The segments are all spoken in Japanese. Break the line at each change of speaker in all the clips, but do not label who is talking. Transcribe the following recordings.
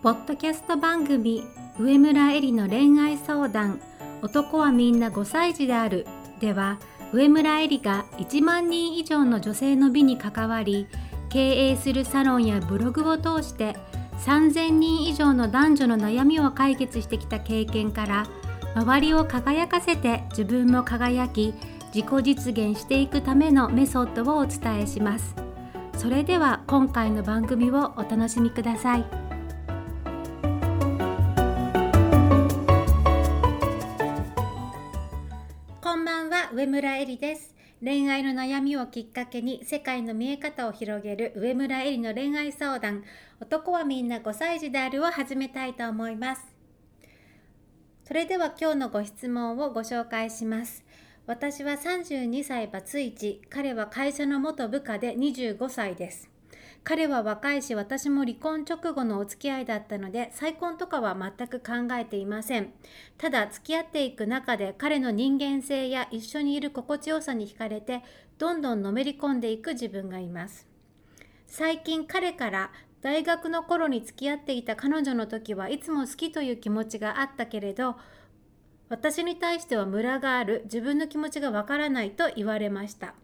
ポッドキャスト番組上村えりの恋愛相談。男はみんな5歳児である。では上村えりが1万人以上の女性の美に関わり経営するサロンやブログを通して3000人以上の男女の悩みを解決してきた経験から周りを輝かせて自分も輝き自己実現していくためのメソッドをお伝えします。それでは今回の番組をお楽しみください。上村えりです。恋愛の悩みをきっかけに世界の見え方を広げる上村えりの恋愛相談。男はみんな5歳児であるを始めたいと思います。それでは今日のご質問をご紹介します。私は32歳バツイチ、彼は会社の元部下で25歳です。彼は若いし私も離婚直後のお付き合いだったので再婚とかは全く考えていません。ただ付き合っていく中で彼の人間性や一緒にいる心地よさに惹かれてどんどんのめり込んでいく自分がいます。最近彼から大学の頃に付き合っていた彼女の時はいつも好きという気持ちがあったけれど私に対してはムラがある自分の気持ちがわからないと言われました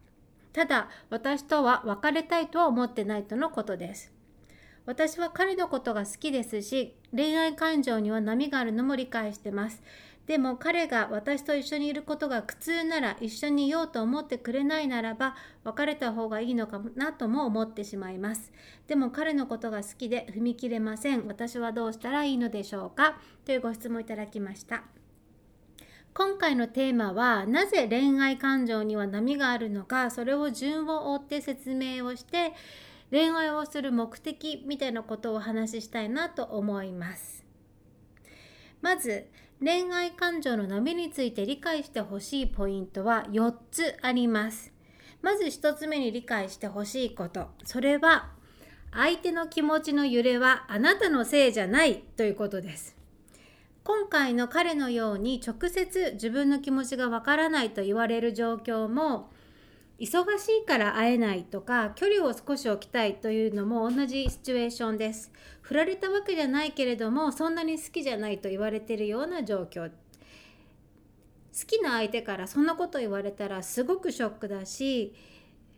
ただ私とは別れたいとは思ってないとのことです。私は彼のことが好きですし恋愛感情には波があるのも理解してます。でも彼が私と一緒にいることが苦痛なら一緒にいようと思ってくれないならば別れた方がいいのかなとも思ってしまいます。でも彼のことが好きで踏み切れません。私はどうしたらいいのでしょうか？というご質問いただきました。今回のテーマはなぜ恋愛感情には波があるのかそれを順を追って説明をして恋愛をする目的みたいなことをお話ししたいなと思います。まず恋愛感情の波について理解してほしいポイントは4つあります。まず1つ目に理解してほしいこと。それは相手の気持ちの揺れはあなたのせいじゃないということです。今回の彼のように直接自分の気持ちがわからないと言われる状況も忙しいから会えないとか距離を少し置きたいというのも同じシチュエーションです。振られたわけじゃないけれどもそんなに好きじゃないと言われてるような状況。好きな相手からそんなこと言われたらすごくショックだし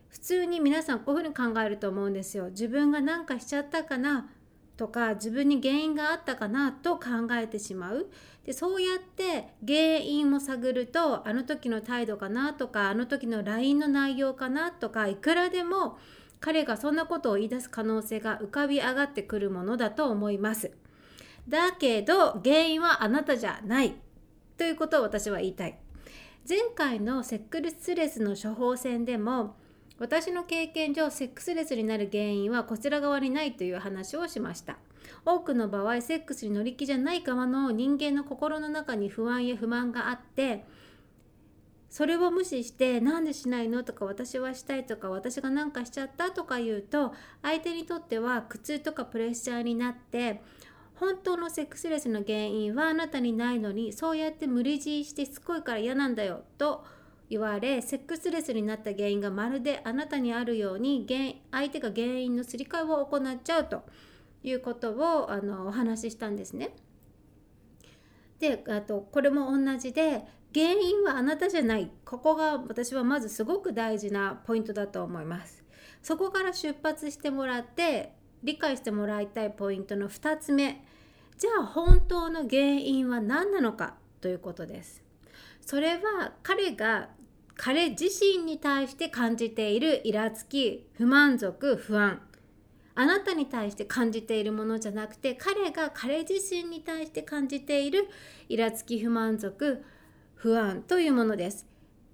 普通に皆さんこういうふうに考えると思うんですよ。自分が何かしちゃったかなとか自分に原因があったかなと考えてしまう。でそうやって原因を探るとあの時の態度かなとかあの時の LINE の内容かなとかいくらでも彼がそんなことを言い出す可能性が浮かび上がってくるものだと思います。だけど原因はあなたじゃない。ということを私は言いたい。前回のセックスレスの処方箋でも私の経験上セックスレスになる原因はこちら側にないという話をしました多くの場合セックスに乗り気じゃない側の人間の心の中に不安や不満があってそれを無視して「何でしないの?」とか「私はしたい」とか「私が何かしちゃった」とか言うと相手にとっては苦痛とかプレッシャーになって本当のセックスレスの原因はあなたにないのにそうやって無理強いしてしつこいから嫌なんだよと言われセックスレスになった原因がまるであなたにあるように原相手が原因のすり替えを行っちゃうということをあのお話ししたんですね。であとこれも同じで原因はあなたじゃないここが私はまずすごく大事なポイントだと思います。そこから出発してもらって理解してもらいたいポイントの2つ目じゃあ本当の原因は何なのかということです。それは彼が彼自身に対して感じているイラつき不満足不安。あなたに対して感じているものじゃなくて彼が彼自身に対して感じているイラつき不満足不安というものです。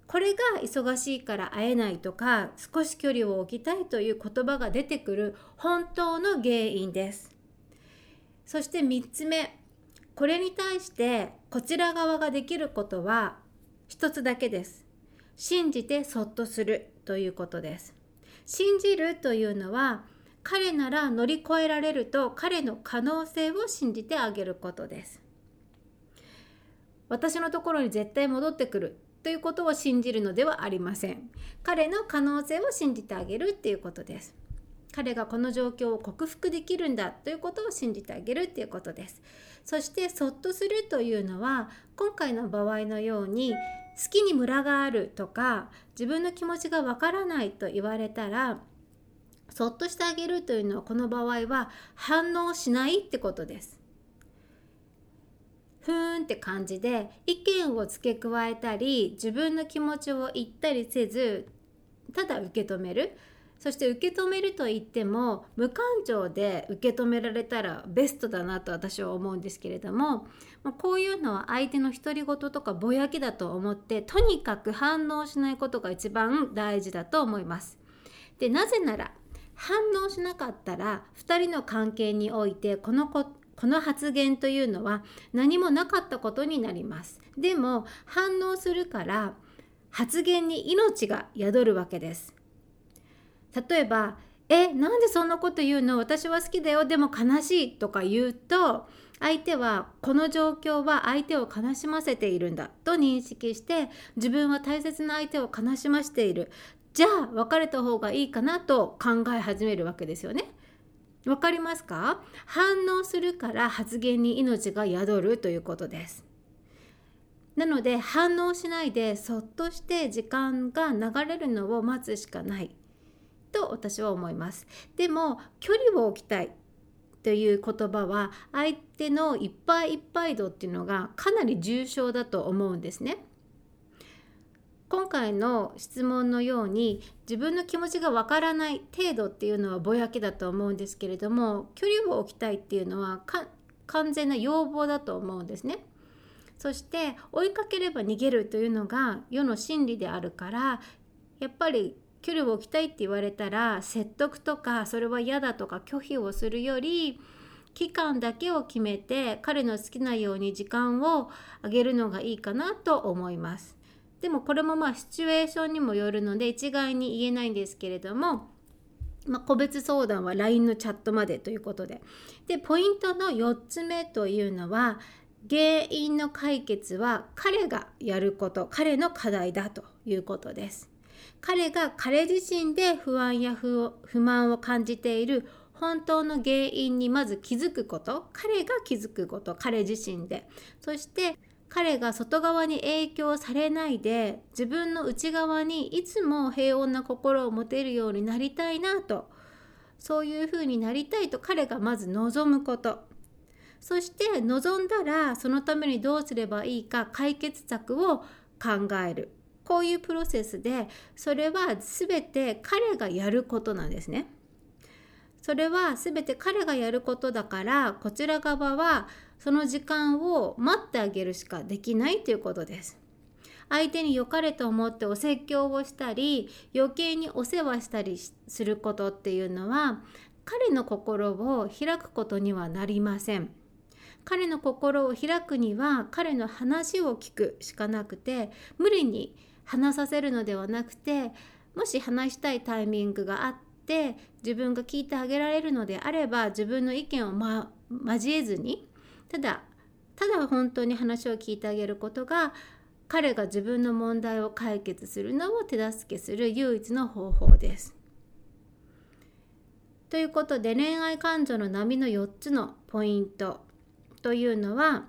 これが忙しいから会えないとか少し距離を置きたいという言葉が出てくる本当の原因です。そして3つ目。これに対してこちら側ができることは一つだけです信じてそっとするということです。信じるというのは彼なら乗り越えられると彼の可能性を信じてあげることです。私のところに絶対戻ってくるということを信じるのではありません。彼の可能性を信じてあげるっていうことです。彼がこの状況を克服できるんだということを信じてあげるっていうことですそしてそっとするというのは今回の場合のように好きにムラがあるとか自分の気持ちがわからないと言われたらそっとしてあげるというのはこの場合は反応しないってことです。ふーんって感じで意見を付け加えたり自分の気持ちを言ったりせずただ受け止める。そして受け止めると言っても無感情で受け止められたらベストだなと私は思うんですけれどもこういうのは相手の独り言とかぼやきだと思ってとにかく反応しないことが一番大事だと思います。でなぜなら反応しなかったら2人の関係においてこのここの発言というのは何もなかったことになります。でも反応するから発言に命が宿るわけです。例えば「えなんでそんなこと言うの？私は好きだよ。でも悲しい」とか言うと相手はこの状況は相手を悲しませているんだ。と認識して自分は大切な相手を悲しませている。じゃあ別れた方がいいかなと考え始めるわけですよね。わかりますか？反応するから発言に命が宿るということです。なので反応しないでそっとして時間が流れるのを待つしかない。と私は思います。でも距離を置きたいという言葉は相手のいっぱいいっぱい度っていうのがかなり重症だと思うんですね。今回の質問のように自分の気持ちがわからない程度っていうのはぼやきだと思うんですけれども距離を置きたいっていうのは完全な要望だと思うんですね。そして追いかければ逃げるというのが世の真理であるからやっぱり距離を置きたいって言われたら説得とかそれは嫌だとか拒否をするより期間だけを決めて彼の好きなように時間をあげるのがいいかなと思います。でもこれもまあシチュエーションにもよるので一概に言えないんですけれども、まあ、個別相談は LINE のチャットまでということで。でポイントの4つ目というのは原因の解決は彼がやること彼の課題だということです。彼が彼自身で不安や不満を感じている本当の原因にまず気づくこと彼が気づくこと彼自身で。そして彼が外側に影響されないで自分の内側にいつも平穏な心を持てるようになりたいなと。そういうふうになりたいと彼がまず望むこと。そして望んだらそのためにどうすればいいか解決策を考える。こういうプロセスでそれは全て彼がやることなんですね。それは全て彼がやることだからこちら側はその時間を待ってあげるしかできないということです。相手に良かれと思ってお説教をしたり余計にお世話したりすることっていうのは彼の心を開くことにはなりません。彼の心を開くには彼の話を聞くしかなくて無理に話させるのではなくてもし話したいタイミングがあって自分が聞いてあげられるのであれば自分の意見を、ま、交えずにただただ本当に話を聞いてあげることが彼が自分の問題を解決するのを手助けする唯一の方法です。ということで恋愛感情の波の4つのポイントというのは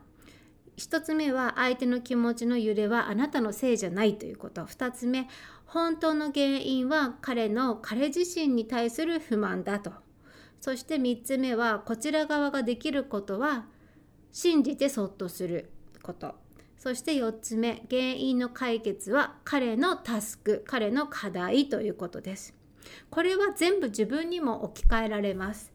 1つ目は相手の気持ちの揺れはあなたのせいじゃないということ。2つ目本当の原因は彼の彼自身に対する不満だと。そして3つ目はこちら側ができることは信じてそっとすること。そして4つ目原因の解決は彼のタスク彼の課題ということです。これは全部自分にも置き換えられます。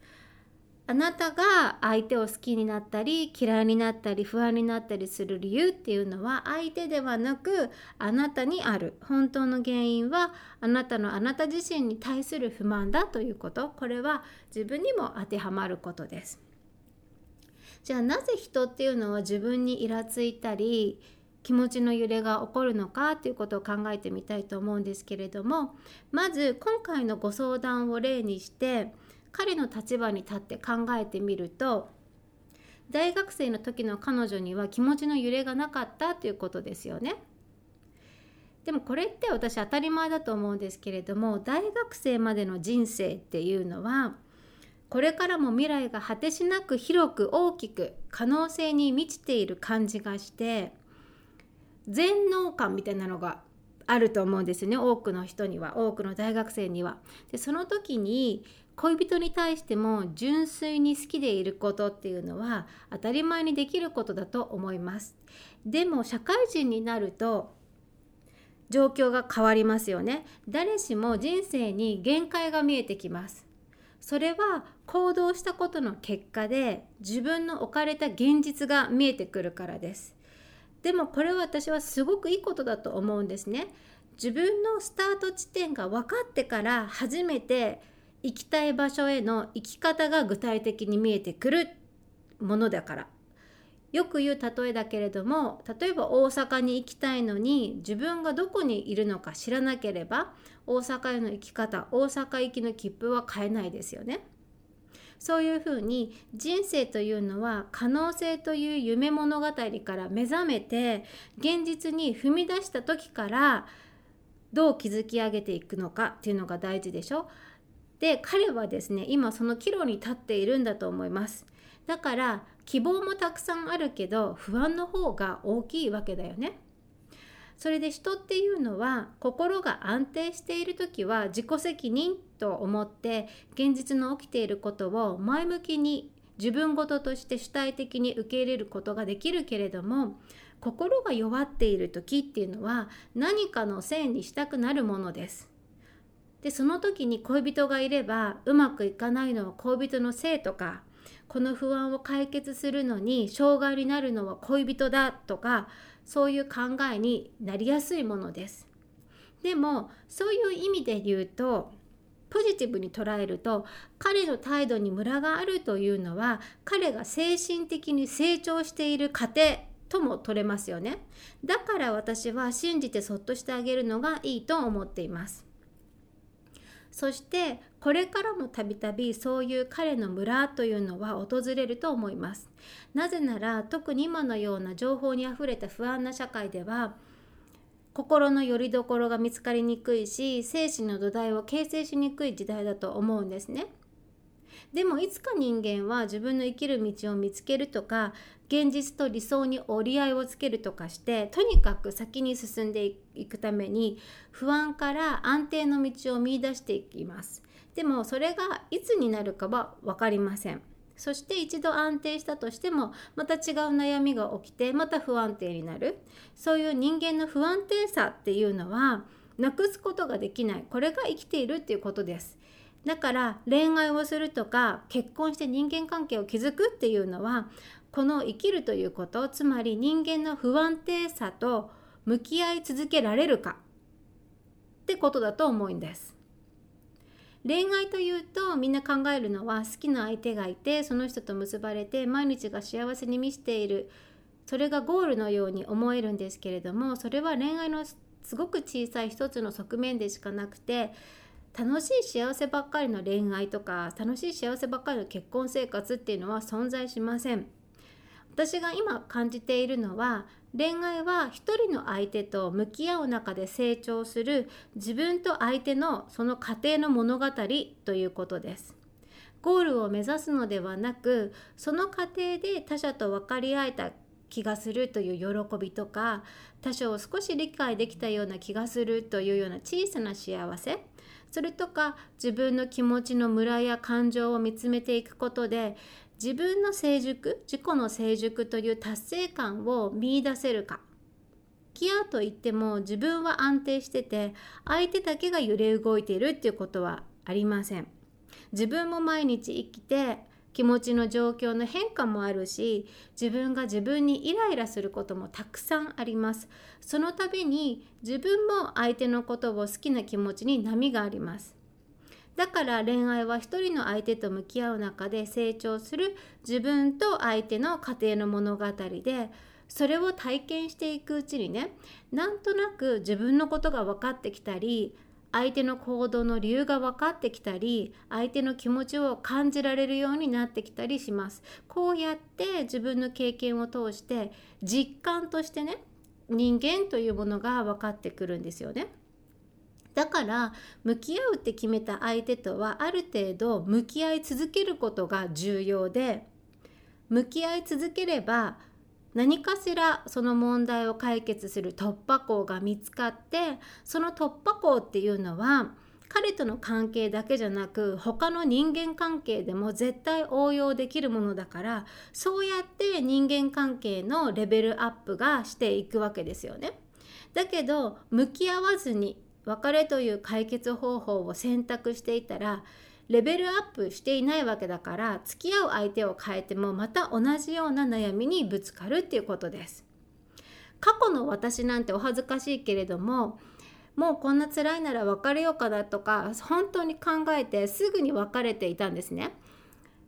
あなたが相手を好きになったり嫌いになったり不安になったりする理由っていうのは相手ではなくあなたにある。本当の原因はあなたのあなた自身に対する不満だということ。これは自分にも当てはまることです。じゃあなぜ人っていうのは自分にイラついたり気持ちの揺れが起こるのかということを考えてみたいと思うんですけれどもまず今回のご相談を例にして彼の立場に立って考えてみると大学生の時の彼女には気持ちの揺れがなかったということですよね。でもこれって私当たり前だと思うんですけれども大学生までの人生っていうのはこれからも未来が果てしなく広く大きく可能性に満ちている感じがして全能感みたいなのがあると思うんですよね多くの人には多くの大学生には。でその時に恋人に対しても純粋に好きでいることっていうのは当たり前にできることだと思います。でも社会人になると状況が変わりますよね。誰しも人生に限界が見えてきます。それは行動したことの結果で自分の置かれた現実が見えてくるからです。でもこれは私はすごくいいことだと思うんですね。自分のスタート地点が分かってから初めて行きたい場所への生き方が具体的に見えてくるものだからよく言う例えだけれども例えば大阪に行きたいのに自分がどこにいるのか知らなければ大阪への行き方大阪行きの切符は買えないですよね。そういうふうに人生というのは可能性という夢物語から目覚めて現実に踏み出した時からどう築き上げていくのかっていうのが大事でしょ。で彼はですね今その岐路に立っているんだと思います。だから希望もたくさんあるけど不安の方が大きいわけだよね。それで人っていうのは心が安定している時は自己責任と思って現実の起きていることを前向きに自分事として主体的に受け入れることができるけれども心が弱っている時っていうのは何かのせいにしたくなるものです。でその時に恋人がいればうまくいかないのは恋人のせいとかこの不安を解決するのに障害になるのは恋人だとかそういう考えになりやすいものです。でもそういう意味で言うとポジティブに捉えると彼の態度にムラがあるというのは彼が精神的に成長している過程とも取れますよね。だから私は信じてそっとしてあげるのがいいと思っています。そしてこれからもたびたびそういう彼の村というのは訪れると思います。なぜなら特に今のような情報にあふれた不安な社会では心の拠り所が見つかりにくいし精神の土台を形成しにくい時代だと思うんですね。でもいつか人間は自分の生きる道を見つけるとか現実と理想に折り合いをつけるとかしてとにかく先に進んでいくために不安から安定の道を見いだしていきます。でもそれがいつになるかは分かりません。そして一度安定したとしてもまた違う悩みが起きてまた不安定になる。そういう人間の不安定さっていうのはなくすことができない。これが生きているっていうことです。だから恋愛をするとか結婚して人間関係を築くっていうのはこの生きるということつまり人間の不安定さと向き合い続けられるかってことだと思うんです。恋愛というとみんな考えるのは好きな相手がいてその人と結ばれて毎日が幸せに満ちているそれがゴールのように思えるんですけれどもそれは恋愛のすごく小さい一つの側面でしかなくて楽しい幸せばっかりの恋愛とか楽しい幸せばっかりの結婚生活っていうのは存在しません。私が今感じているのは恋愛は一人の相手と向き合う中で成長する自分と相手のその過程の物語ということです。ゴールを目指すのではなくその過程で他者と分かり合えた気がするという喜びとか他者を少し理解できたような気がするというような小さな幸せそれとか自分の気持ちのムラや感情を見つめていくことで自分の成熟自己の成熟という達成感を見いだせるか。キアといっても自分は安定してて相手だけが揺れ動いているっていうことはありません。自分も毎日生きて気持ちの状況の変化もあるし自分が自分にイライラすることもたくさんあります。その度に自分も相手のことを好きな気持ちに波があります。だから恋愛は一人の相手と向き合う中で成長する自分と相手の家庭の物語でそれを体験していくうちにねなんとなく自分のことが分かってきたり相手の行動の理由が分かってきたり相手の気持ちを感じられるようになってきたりしますこうやって自分の経験を通して実感としてね人間というものが分かってくるんですよね。だから向き合うって決めた相手とはある程度向き合い続けることが重要で向き合い続ければ何かしらその問題を解決する突破口が見つかってその突破口っていうのは彼との関係だけじゃなく他の人間関係でも絶対応用できるものだからそうやって人間関係のレベルアップがしていくわけですよね。だけど向き合わずに別れという解決方法を選択していたらレベルアップしていないわけだから付き合う相手を変えてもまた同じような悩みにぶつかるっていうことです。過去の私なんてお恥ずかしいけれどももうこんな辛いなら別れようかなとか本当に考えてすぐに別れていたんですね。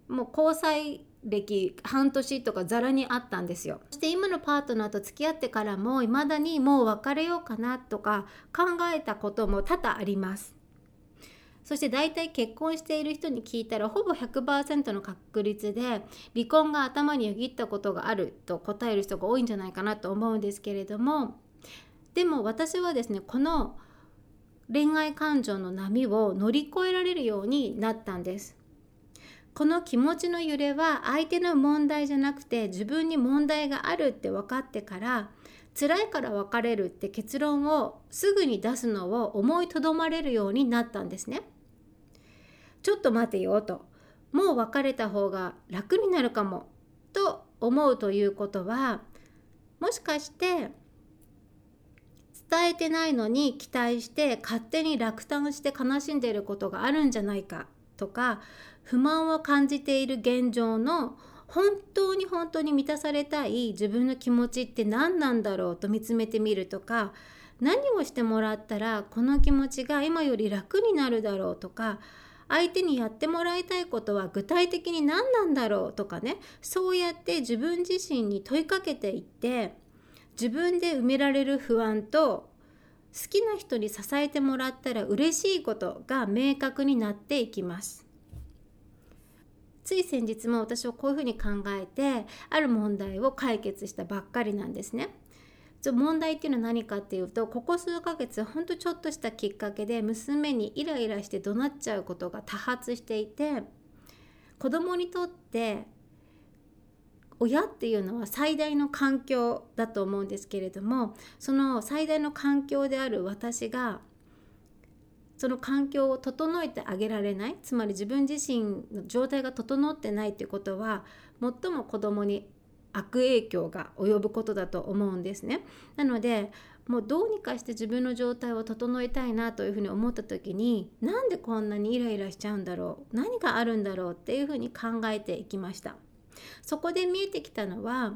もう交際歴半年とかざらにあったんですよそして今のパートナーと付き合ってからも未だにもう別れようかなとか考えたことも多々ありますそして大体結婚している人に聞いたらほぼ100%の確率で離婚が頭によぎったことがあると答える人が多いんじゃないかなと思うんですけれどもでも私はですねこの恋愛感情の波を乗り越えられるようになったんです。この気持ちの揺れは相手の問題じゃなくて自分に問題があるって分かってから辛いから別れるって結論をすぐに出すのを思いとどまれるようになったんですね。ちょっと待てよともう別れた方が楽になるかもと思うということはもしかして伝えてないのに期待して勝手に落胆して悲しんでいることがあるんじゃないかとか不満を感じている現状の本当に本当に満たされたい自分の気持ちって何なんだろうと見つめてみるとか何をしてもらったらこの気持ちが今より楽になるだろうとか相手にやってもらいたいことは具体的に何なんだろうとかねそうやって自分自身に問いかけていって自分で埋められる不安と好きな人に支えてもらったら嬉しいことが明確になっていきます。つい先日も私はこういうふうに考えてある問題を解決したばっかりなんですね。問題っていうのは何かっていうとここ数ヶ月ほんとちょっとしたきっかけで娘にイライラして怒鳴っちゃうことが多発していて子供にとって親っていうのは最大の環境だと思うんですけれどもその最大の環境である私がその環境を整えてあげられないつまり自分自身の状態が整ってないっていうことは最も子供に悪影響が及ぶことだと思うんですね。なのでもうどうにかして自分の状態を整えたいなというふうに思った時になんでこんなにイライラしちゃうんだろう何があるんだろうっていうふうに考えていきました。そこで見えてきたのは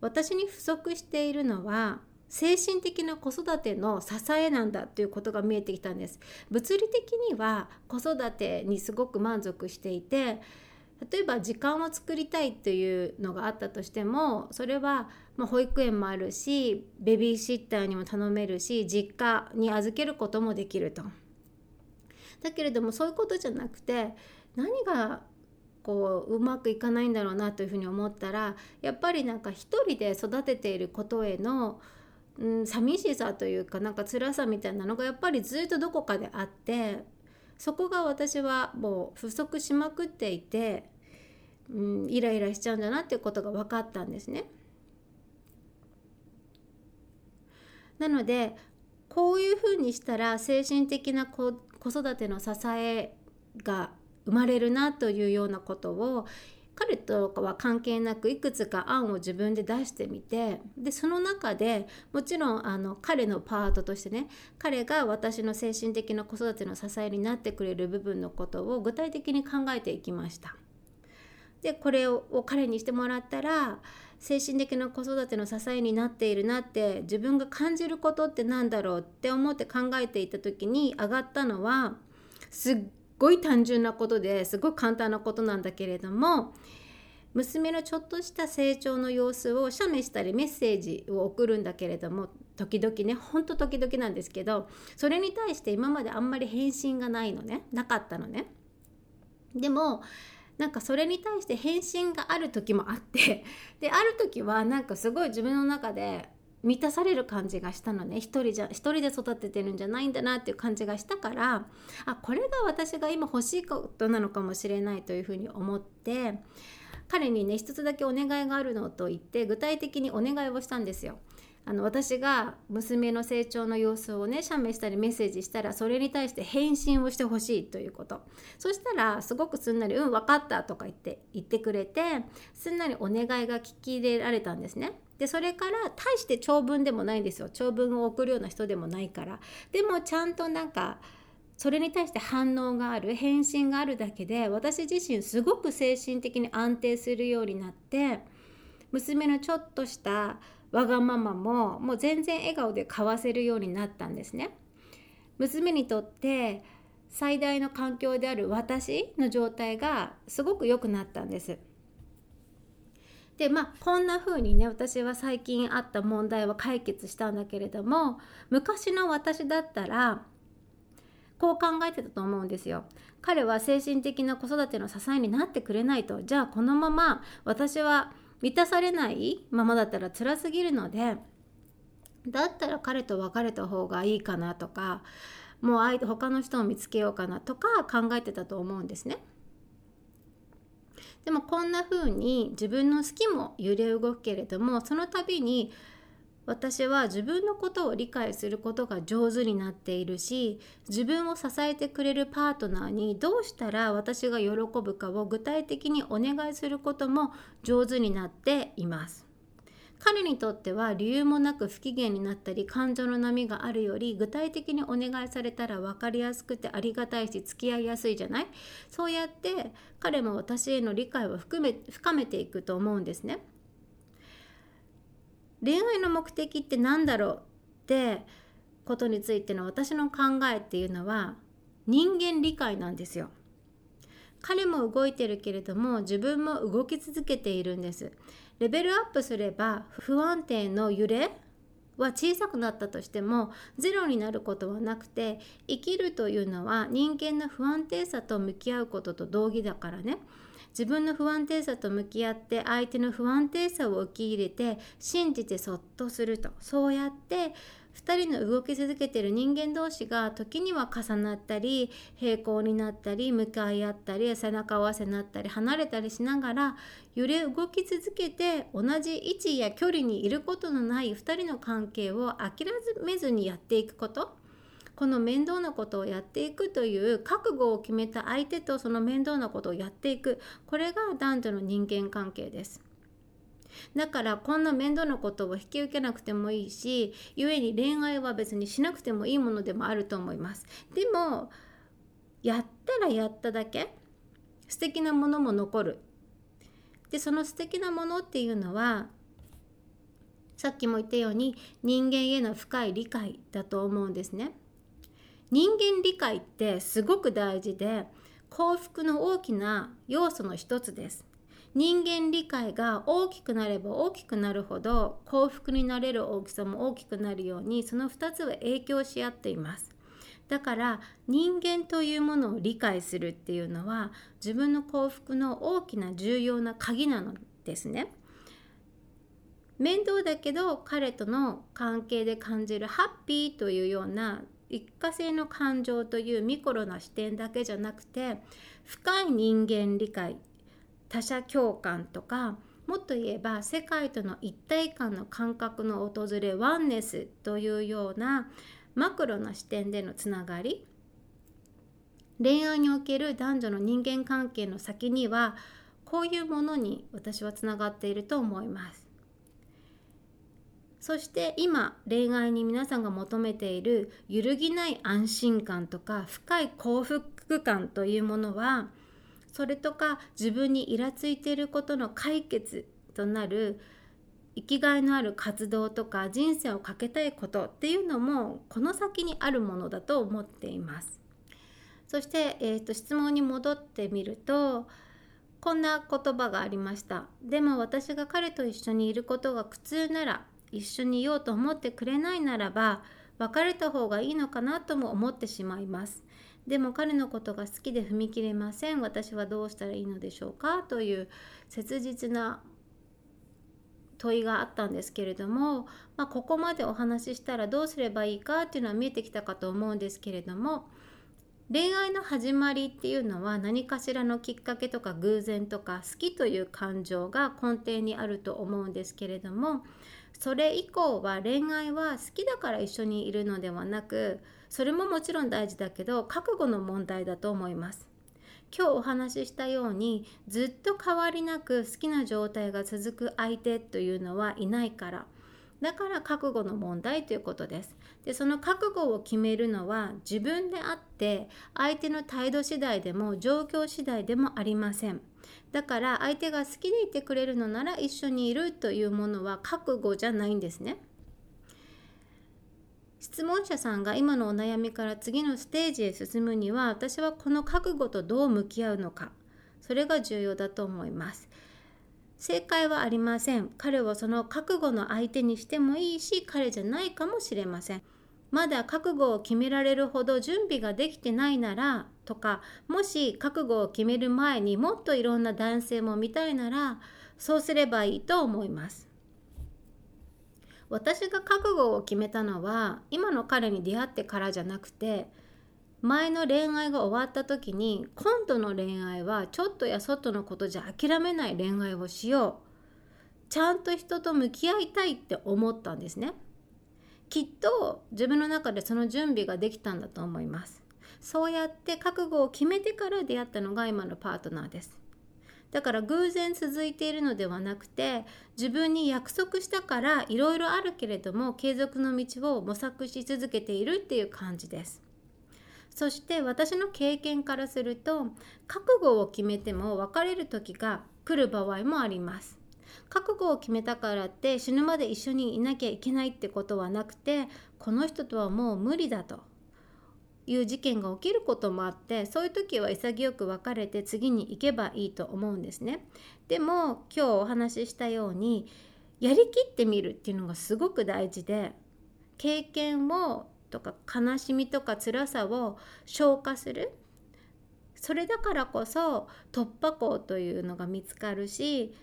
私に不足しているのは精神的な子育ての支えなんだということが見えてきたんです物理的には子育てにすごく満足していて例えば時間を作りたいっていうのがあったとしてもそれはま保育園もあるしベビーシッターにも頼めるし実家に預けることもできると。だけれどもそういうことじゃなくて何がこううまくいかないんだろうなというふうに思ったらやっぱりなんか一人で育てていることへのうん、寂しさというかなんか辛さみたいなのがやっぱりずっとどこかであってそこが私はもう不足しまくっていて、うん、イライラしちゃうんだなっていうことが分かったんですね。なのでこういうふうにしたら精神的な子育ての支えが生まれるなというようなことを彼とかは関係なくいくつか案を自分で出してみてでその中でもちろんあの彼のパートとしてね彼が私の精神的な子育ての支えになってくれる部分のことを具体的に考えていきました。でこれを彼にしてもらったら精神的な子育ての支えになっているなって自分が感じることって何だろうって思って考えていた時に上がったのはすっごい単純なことですごい簡単なことなんだけれども娘のちょっとした成長の様子を写メしたりメッセージを送るんだけれども時々ねほんと時々なんですけどそれに対して今まであんまり返信がないのねなかったのね。でもなんかそれに対して返信がある時もあってである時はなんかすごい自分の中で満たされる感じがしたのね一人じゃ一人で育ててるんじゃないんだなっていう感じがしたからあこれが私が今欲しいことなのかもしれないというふうに思って彼にね一つだけお願いがあるのと言って具体的にお願いをしたんですよ。あの私が娘の成長の様子をね写メしたりメッセージしたらそれに対して返信をしてほしいということそしたらすごくすんなり「うん分かった」とか言って言ってくれてすんなりお願いが聞き入れられたんですね。でそれから大して長文でもないんですよ長文を送るような人でもないからでもちゃんとなんかそれに対して反応がある返信があるだけで私自身すごく精神的に安定するようになって娘のちょっとしたわがままももう全然笑顔で交わせるようになったんですね。娘にとって最大の環境である私の状態がすごく良くなったんです。でまあこんな風にね私は最近あった問題は解決したんだけれども昔の私だったらこう考えてたと思うんですよ。彼は精神的な子育ての支えになってくれないとじゃあこのまま私は満たされないままだったら辛すぎるのでだったら彼と別れた方がいいかなとかもう他の人を見つけようかなとか考えてたと思うんですね。でもこんな風に自分の好きも揺れ動くけれどもその度に私は自分のことを理解することが上手になっているし自分を支えてくれるパートナーにどうしたら私が喜ぶかを具体的にお願いすることも上手になっています。彼にとっては理由もなく不機嫌になったり感情の波があるより具体的にお願いされたら分かりやすくてありがたいし付き合いやすいじゃない？そうやって彼も私への理解を含め深めていくと思うんですね。恋愛の目的って何だろうってことについての私の考えっていうのは人間理解なんですよ。彼も動いてるけれども自分も動き続けているんです。レベルアップすれば不安定の揺れは小さくなったとしてもゼロになることはなくて生きるというのは人間の不安定さと向き合うことと同義だからね。自分の不安定さと向き合って相手の不安定さを受け入れて信じてそっとすると。そうやって2人の動き続けてる人間同士が時には重なったり平行になったり向かい合ったり背中合わせになったり離れたりしながら揺れ動き続けて同じ位置や距離にいることのない2人の関係を諦めずにやっていくことこの面倒なことをやっていくという覚悟を決めた相手とその面倒なことをやっていくこれが男女の人間関係です。だからこんな面倒なことを引き受けなくてもいいし故に恋愛は別にしなくてもいいものでもあると思います。でもやったらやっただけ素敵なものも残る。でその素敵なものっていうのはさっきも言ったように人間への深い理解だと思うんですね。人間理解ってすごく大事で幸福の大きな要素の一つです。人間理解が大きくなれば大きくなるほど幸福になれる大きさも大きくなるようにその2つは影響し合っています。だから人間というものを理解するっていうのは自分の幸福の大きな重要な鍵なのですね。面倒だけど彼との関係で感じるハッピーというような一過性の感情というミクロな視点だけじゃなくて深い人間理解他者共感とかもっと言えば世界との一体感の感覚の訪れワンネスというようなマクロな視点でのつながり恋愛における男女の人間関係の先にはこういうものに私はつながっていると思います。そして今恋愛に皆さんが求めている揺るぎない安心感とか深い幸福感というものはそれとか自分にイラついていることの解決となる生きがいのある活動とか人生をかけたいことっていうのもこの先にあるものだと思っています。そして、えーと、質問に戻ってみるとこんな言葉がありました。でも私が彼と一緒にいることが苦痛なら一緒にいようと思ってくれないならば別れた方がいいのかなとも思ってしまいます。でも彼のことが好きで踏み切れません。私はどうしたらいいのでしょうか？という切実な問いがあったんですけれども、まあ、ここまでお話ししたらどうすればいいか？っていうのは見えてきたかと思うんですけれども恋愛の始まりっていうのは何かしらのきっかけとか偶然とか好きという感情が根底にあると思うんですけれどもそれ以降は恋愛は好きだから一緒にいるのではなくそれももちろん大事だけど覚悟の問題だと思います。今日お話ししたようにずっと変わりなく好きな状態が続く相手というのはいないから。だから覚悟の問題ということです。でその覚悟を決めるのは自分であって相手の態度次第でも状況次第でもありません。だから相手が好きでいてくれるのなら一緒にいるというものは覚悟じゃないんですね。質問者さんが今のお悩みから次のステージへ進むには私はこの覚悟とどう向き合うのか。それが重要だと思います。正解はありません。彼をその覚悟の相手にしてもいいし彼じゃないかもしれません。まだ覚悟を決められるほど準備ができてないならとかもし覚悟を決める前にもっといろんな男性も見たいならそうすればいいと思います。私が覚悟を決めたのは今の彼に出会ってからじゃなくて前の恋愛が終わった時に今度の恋愛はちょっとやそっとのことじゃ諦めない恋愛をしよう。ちゃんと人と向き合いたいって思ったんですね。きっと自分の中でその準備ができたんだと思います。そうやって覚悟を決めてから出会ったのが今のパートナーです。だから偶然続いているのではなくて自分に約束したからいろいろあるけれども継続の道を模索し続けているっていう感じです。そして私の経験からすると覚悟を決めても別れる時が来る場合もあります。覚悟を決めたからって死ぬまで一緒にいなきゃいけないってことはなくてこの人とはもう無理だと。いう事件が起きることもあってそういう時は潔く別れて次に行けばいいと思うんですね。でも今日お話ししたようにやりきってみるっていうのがすごく大事で経験をとか悲しみとか辛さを消化するそれだからこそ突破口というのが見つかるし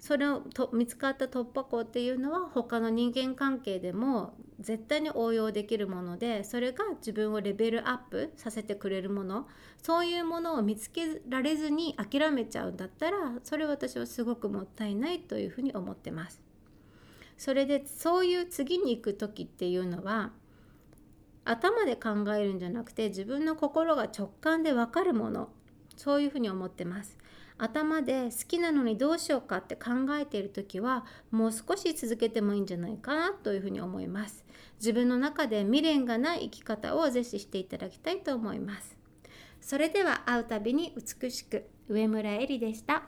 それをと見つかった突破口っていうのは他の人間関係でも絶対に応用できるものでそれが自分をレベルアップさせてくれるものそういうものを見つけられずに諦めちゃうんだったらそれ私はすごくもったいないというふうに思ってます。それでそういう次に行く時っていうのは頭で考えるんじゃなくて自分の心が直感で分かるものそういうふうに思ってます。頭で好きなのにどうしようかって考えている時はもう少し続けてもいいんじゃないかなというふうに思います。自分の中で未練がない生き方を是視していただきたいと思います。それでは会うたびに美しく上村えりでした。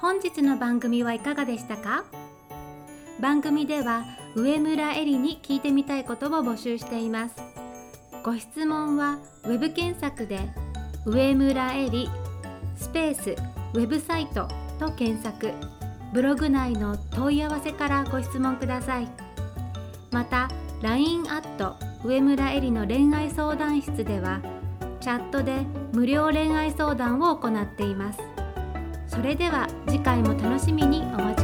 本日の番組はいかがでしたか？番組では上村えりに聞いてみたいことを募集しています。ご質問は web 検索で上村えりスペースウェブサイトと検索。ブログ内の問い合わせからご質問ください。また LINE アット上村えりの恋愛相談室ではチャットで無料恋愛相談を行っています。それでは次回も楽しみにお待ち